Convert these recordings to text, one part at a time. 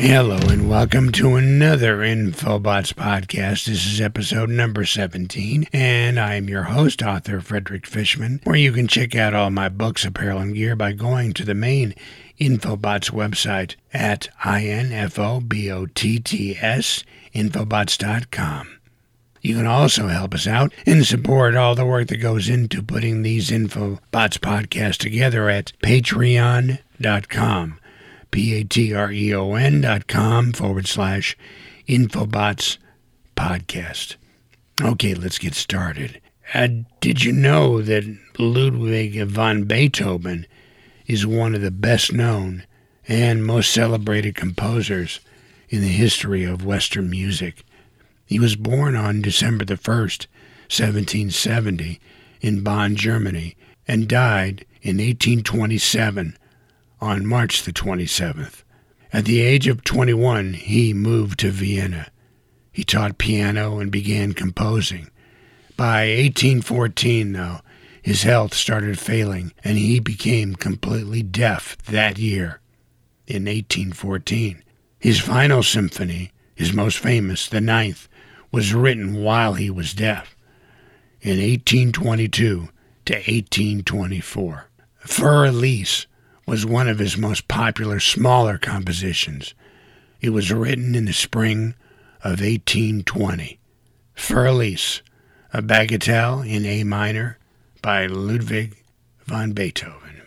Hello and welcome to another Infobots podcast. This is episode number 17, and I am your host, author Frederick Fishman, where you can check out all my books, apparel, and gear by going to the main Infobots website at infobots infobots.com. You can also help us out and support all the work that goes into putting these Infobots podcasts together at patreon.com P-A-T-R-E-O-N dot com forward slash Infobots podcast. Okay, let's get started. Uh, did you know that Ludwig van Beethoven is one of the best known and most celebrated composers in the history of Western music? He was born on December the 1st, 1770, in Bonn, Germany, and died in 1827 on March the 27th. At the age of 21, he moved to Vienna. He taught piano and began composing. By 1814, though, his health started failing and he became completely deaf that year. In 1814, his final symphony, his most famous, the ninth, was written while he was deaf. In 1822 to 1824, Für Elise was one of his most popular smaller compositions. It was written in the spring of 1820. Für Elise, a bagatelle in A minor by Ludwig van Beethoven.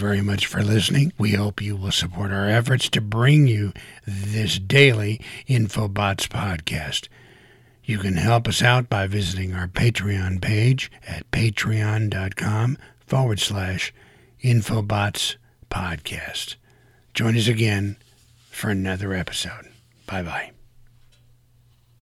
Very much for listening. We hope you will support our efforts to bring you this daily Infobots podcast. You can help us out by visiting our Patreon page at patreon.com forward slash Infobots podcast. Join us again for another episode. Bye bye.